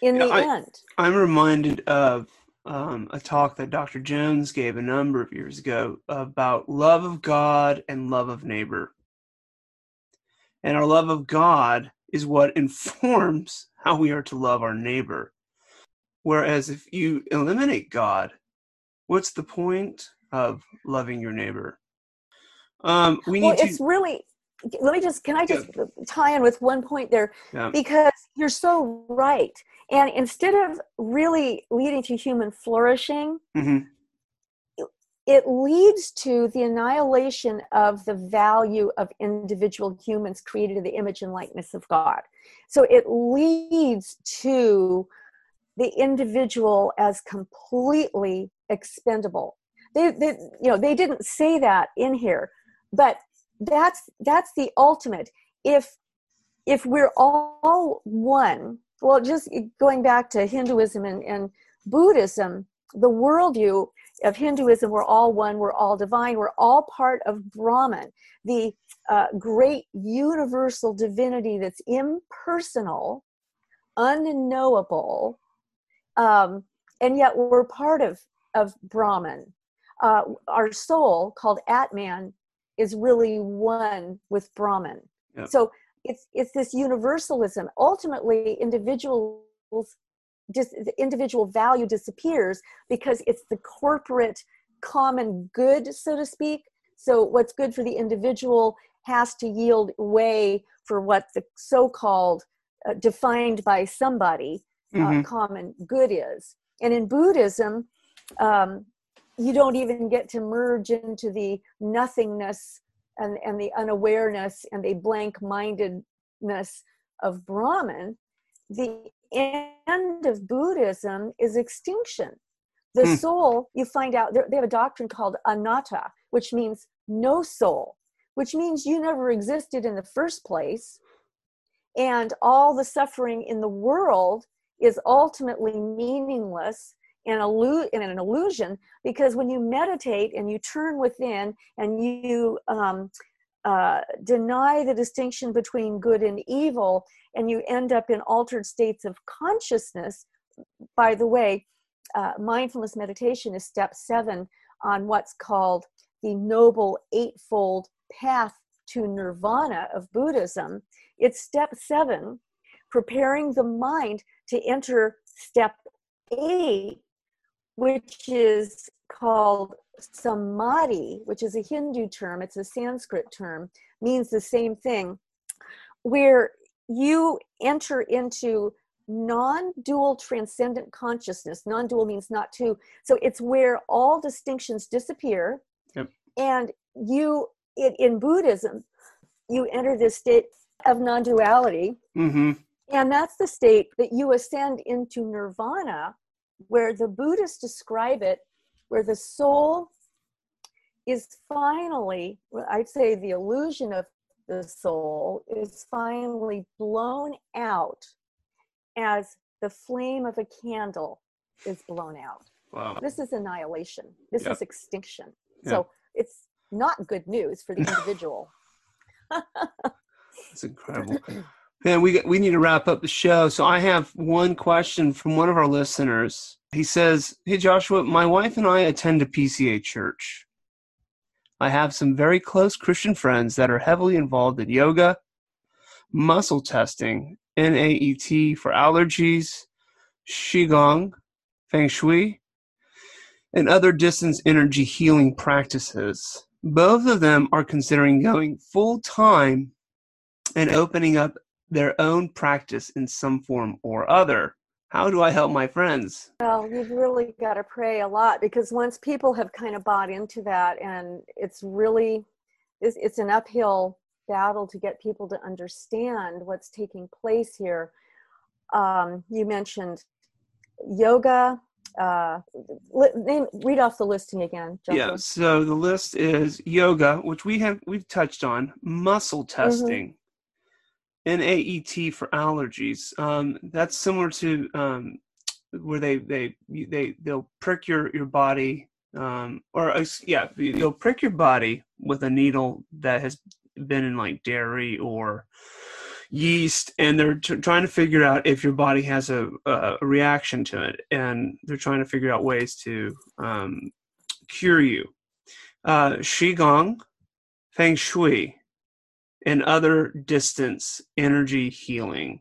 in the I- end. I'm reminded of um, a talk that Dr. Jones gave a number of years ago about love of God and love of neighbor. And our love of God is what informs how we are to love our neighbor. Whereas if you eliminate God, what's the point of loving your neighbor? Um, we need well it's to. really let me just can i just tie in with one point there Yeah. because you're so right and instead of really leading to human flourishing Mhm. It leads to the annihilation of the value of individual humans created in the image and likeness of god. So it leads to the individual as completely expendable. They, they you know they didn't say that in here but that's that's the ultimate. If if we're all one well just going back to hinduism and, and buddhism the worldview of hinduism we're all one we're all divine we're all part of brahman the uh, great universal divinity that's impersonal unknowable um, and yet we're part of of brahman. Uh, our soul called atman is really one with brahman. Yep. so it's it's this universalism. Ultimately individuals dis, the individual value disappears because it's the corporate common good so to speak. So what's good for the individual has to yield way for what the so-called uh, defined by somebody uh, Mhm. common good is. And in buddhism um, you don't even get to merge into the nothingness and, and the unawareness and the blank mindedness of Brahman, the end of Buddhism is extinction. The Hmm. soul, you find out, they they have a doctrine called anatta, which means no soul, which means you never existed in the first place. And all the suffering in the world is ultimately meaningless and, illu- and an illusion because when you meditate and you turn within and you um, uh, deny the distinction between good and evil and you end up in altered states of consciousness. By the way uh, mindfulness meditation is step seven on what's called the noble eightfold path to nirvana of buddhism. It's step seven preparing the mind to enter step eight which is called samadhi, which is a Hindu term, it's a Sanskrit term, means the same thing, where you enter into non-dual transcendent consciousness non-dual means not two so it's where all distinctions disappear Yep. and you it, in buddhism you enter this state of non-duality Mm-hmm. and that's the state that you ascend into nirvana where the buddhists describe it where the soul is finally i'd say the illusion of the soul is finally blown out as the flame of a candle is blown out. Wow. This is annihilation. This Yep. is extinction. Yeah. So it's not good news for the individual. It's incredible. Man, we we need to wrap up the show. So I have one question from one of our listeners. He says, "Hey Joshua, my wife and I attend a PCA church. I have some very close Christian friends that are heavily involved in yoga, muscle testing, NAET for allergies, qigong, feng shui, and other distance energy healing practices. Both of them are considering going full time and opening up their own practice in some form or other. How do I help my friends? Well, you've really got to pray a lot because once people have kind of bought into that, and it's really it's, it's an uphill battle to get people to understand what's taking place here. Um, you mentioned yoga. Uh, li- name, read off the list to me again. Joshua. Yeah, so the list is yoga, which we have we've touched on, muscle testing, NAET for allergies. Um, that's similar to um, where they they they they'll prick your your body, um, or uh, yeah, they'll prick your body with a needle that has been in like dairy or yeast and they're t- trying to figure out if your body has a, a reaction to it and they're trying to figure out ways to um, cure you uh, qigong feng shui and other distance energy healing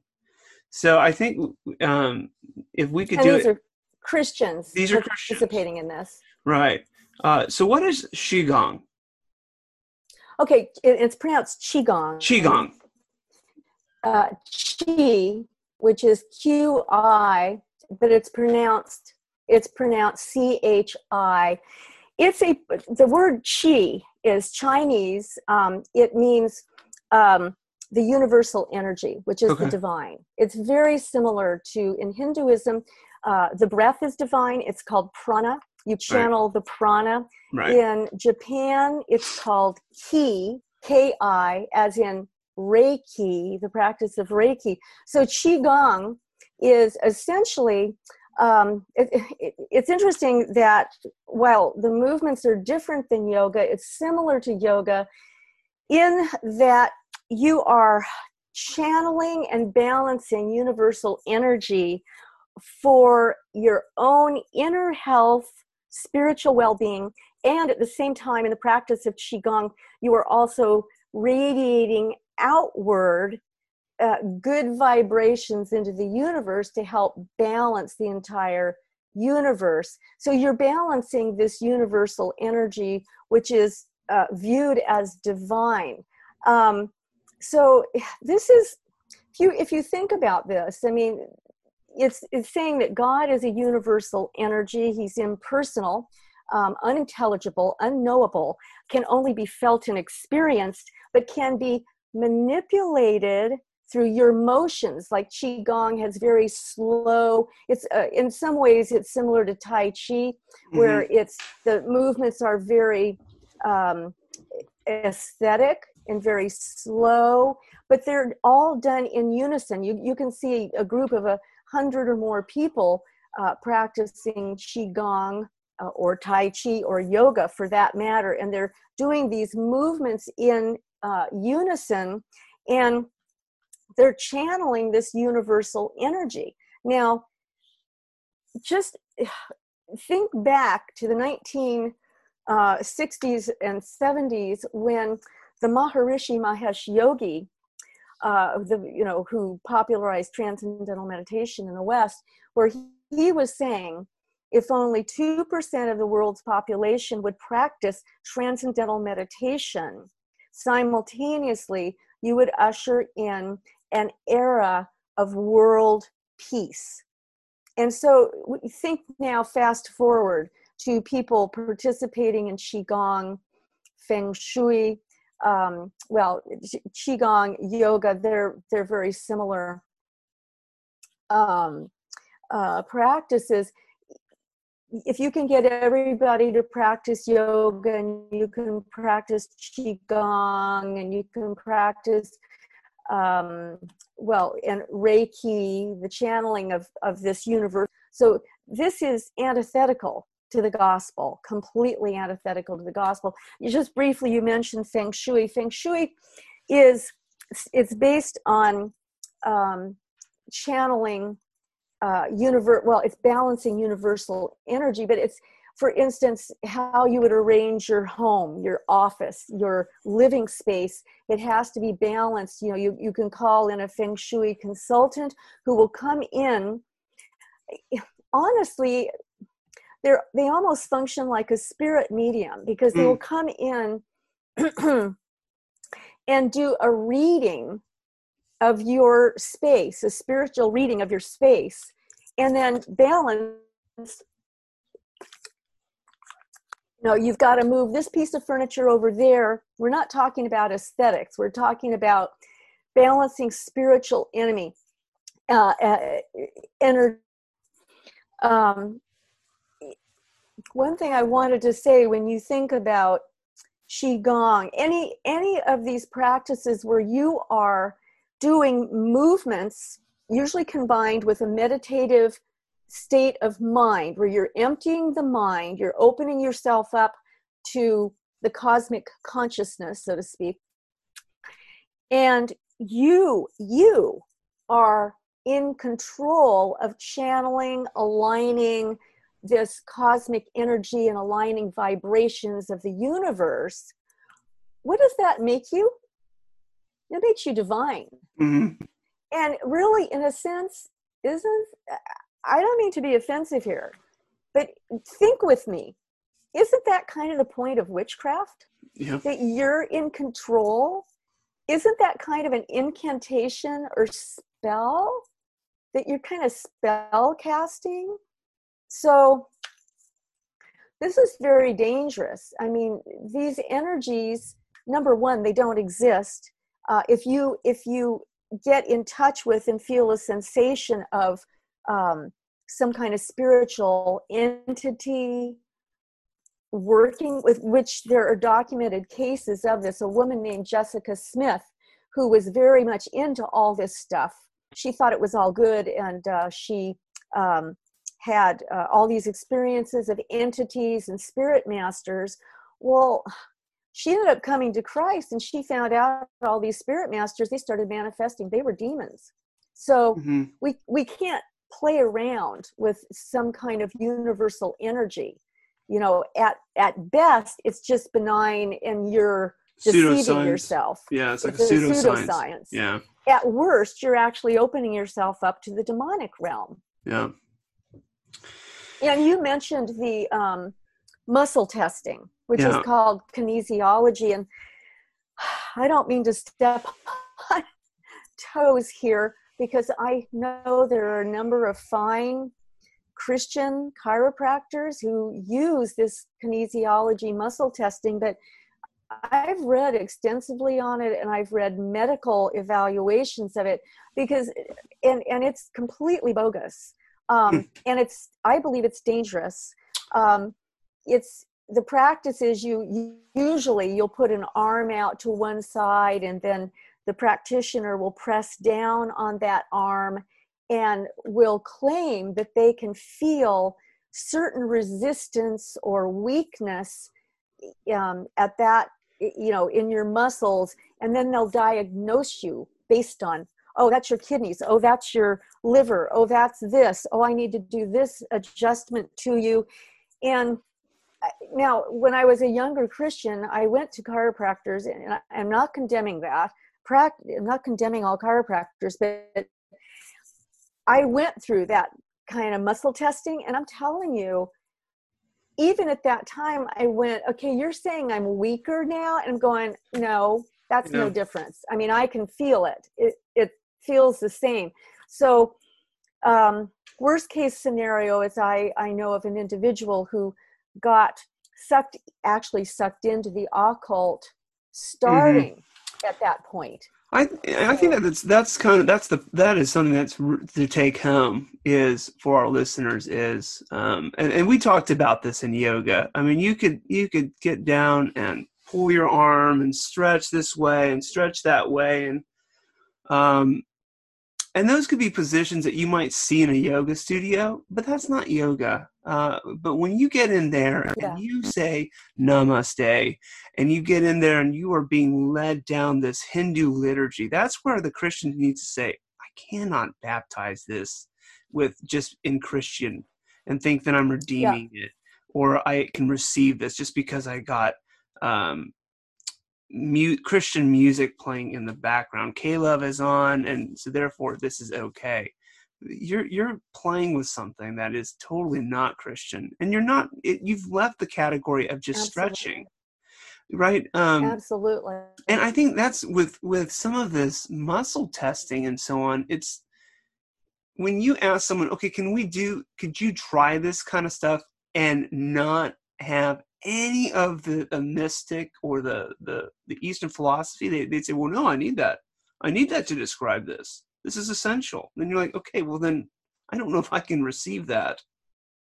so i think um, if we could and do these it are Christians These are Christians. participating in this. right uh, so what is qigong Okay, it, it's pronounced qigong. qigong Uh, qi, which is Q I, but it's pronounced it's pronounced C H I. It's a the word qi is Chinese. Um, it means um, the universal energy, which is Okay. the divine. It's very similar to in Hinduism. Uh, the breath is divine. It's called prana. You channel the prana. right In Japan, it's called ki, K I, as in Reiki, the practice of Reiki. So Qigong is essentially, um, it, it, it's interesting that while the movements are different than yoga, it's similar to yoga in that you are channeling and balancing universal energy for your own inner health, spiritual well being, and at the same time, in the practice of Qigong, you are also radiating outward uh, good vibrations into the universe to help balance the entire universe. So you're balancing this universal energy, which is uh, viewed as divine. Um, so this is, if you if you think about this, I mean, it's it's saying that God is a universal energy. He's impersonal, um, unintelligible, unknowable, can only be felt and experienced, but can be manipulated through your motions. Like qigong has very slow. It's uh, in some ways it's similar to tai chi, where it's the movements are very um, aesthetic and very slow, but they're all done in unison. You you can see a group of a hundred or more people uh, practicing qigong uh, or tai chi or yoga for that matter, and they're doing these movements in uh, unison, and they're channeling this universal energy. Now, just think back to the 19 uh, 60s and 70s when the Maharishi Mahesh Yogi, uh, the you know who popularized transcendental meditation in the West, where he, he was saying if only two percent of the world's population would practice transcendental meditation, simultaneously you would usher in an era of world peace. And so think now, fast forward to people participating in Qigong, Feng Shui, um, well, Qigong, yoga, they're, they're very similar um, uh, practices. If you can get everybody to practice yoga and you can practice Qigong and you can practice um, well, and Reiki, the channeling of, of this universe. So this is antithetical to the gospel, completely antithetical to the gospel. You just briefly, you mentioned Feng Shui. Feng Shui is it's based on um, channeling uh, universe. Well, it's balancing universal energy, but it's for instance, how you would arrange your home, your office, your living space. It has to be balanced. You know, you, you can call in a feng shui consultant who will come in. Honestly, they're, they almost function like a spirit medium because they will mm. come in and do a reading of your space, a spiritual reading of your space, and then balance no, you've got to move this piece of furniture over there. We're not talking about aesthetics. We're talking about balancing spiritual enemy, uh, uh, energy. Um, one thing I wanted to say when you think about qigong, any any of these practices where you are doing movements, usually combined with a meditative state of mind where you're emptying the mind, you're opening yourself up to the cosmic consciousness, so to speak. And you, you are in control of channeling, aligning this cosmic energy and aligning vibrations of the universe. What does that make you? It makes you divine. Mm-hmm. And really, in a sense, isn't I don't mean to be offensive here, but think with me. Isn't that kind of the point of witchcraft? Yeah. That you're in control? Isn't that kind of an incantation or spell? That you're kind of spell casting? So, this is very dangerous. I mean, these energies, number one, they don't exist. Uh, if you if you get in touch with and feel a sensation of um, some kind of spiritual entity working with which there are documented cases of this a woman named jessica smith who was very much into all this stuff she thought it was all good and uh, she um, had uh, all these experiences of entities and spirit masters well she ended up coming to christ and she found out all these spirit masters they started manifesting they were demons. So mm-hmm. we we can't play around with some kind of universal energy. You know at at best it's just benign and you're deceiving yourself. Yeah it's like it's a pseudoscience. pseudoscience. Yeah. At worst you're actually opening yourself up to the demonic realm. Yeah and you mentioned the um, muscle testing which yeah. is called kinesiology and i don't mean to step on toes here because I know there are a number of fine Christian chiropractors who use this kinesiology muscle testing, but I've read extensively on it and I've read medical evaluations of it because, and, and it's completely bogus. Um, hmm. and it's, I believe it's dangerous. Um, it's, the practice is you usually you'll put an arm out to one side and then the practitioner will press down on that arm and will claim that they can feel certain resistance or weakness um, at that you know in your muscles and then they'll diagnose you based on oh that's your kidneys. Oh that's your liver. Oh that's this. Oh i need to do this adjustment to you. And uh, now when i was a younger christian i went to chiropractors and i'm not condemning that. Practice i'm not condemning all chiropractors but i went through that kind of muscle testing and i'm telling you even at that time i went okay you're saying i'm weaker now? And i'm going no that's no, no difference. I mean i can feel it. It feels the same. So, um, worst case scenario is I, I know of an individual who got sucked, actually sucked into the occult starting mm-hmm. at that point. I I think that that's that's kind of that's the that is something that's to take home is for our listeners is um and, and we talked about this in yoga. I mean you could you could get down and pull your arm and stretch this way and stretch that way and um and those could be positions that you might see in a yoga studio, but that's not yoga. Uh, but when you get in there yeah. and you say namaste and you get in there and you are being led down this Hindu liturgy, that's where the Christian needs to say, I cannot baptize this with just in Christian and think that I'm redeeming yeah. it or I can receive this just because I got um, mu- Christian music playing in the background. K-LOVE is on, and so therefore this is okay. You're you're playing with something that is totally not Christian, and you're not. It, you've left the category of just Absolutely. stretching, right? Um, Absolutely. And I think that's with with some of this muscle testing and so on. It's when you ask someone, okay, can we do? Could you try this kind of stuff and not have any of the, the mystic or the, the, the Eastern philosophy, they, they'd say, well, no, I need that. I need that to describe this. This is essential. Then you're like, okay, well, then I don't know if I can receive that.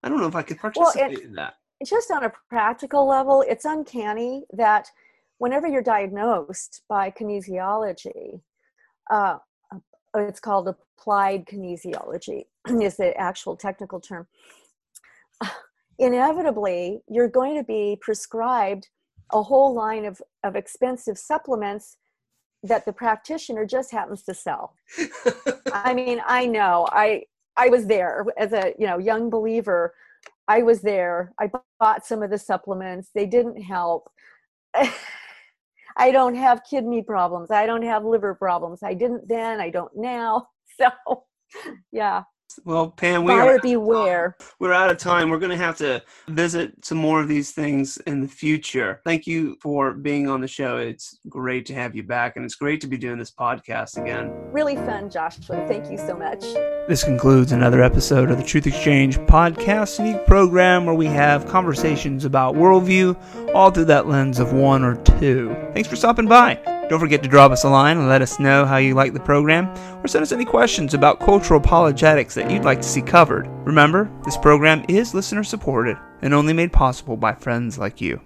I don't know if I can participate well, it, in that. Just on a practical level, it's uncanny that whenever you're diagnosed by kinesiology, uh, it's called applied kinesiology, is the actual technical term inevitably you're going to be prescribed a whole line of, of expensive supplements that the practitioner just happens to sell. I mean, I know. I I was there as a, you know, young believer. I was there. I bought some of the supplements. They didn't help. I don't have kidney problems. I don't have liver problems. I didn't then, I don't now. So, yeah. Well, Pam, we Buyer are beware. We're out of time. We're going to have to visit some more of these things in the future. Thank you for being on the show. It's great to have you back, and it's great to be doing this podcast again. Really fun, Joshua. Thank you so much. This concludes another episode of the Truth Exchange podcast, unique program where we have conversations about worldview, all through that lens of one or two. Thanks for stopping by. Don't forget to drop us a line and let us know how you like the program, or send us any questions about cultural apologetics that you'd like to see covered. Remember, this program is listener supported and only made possible by friends like you.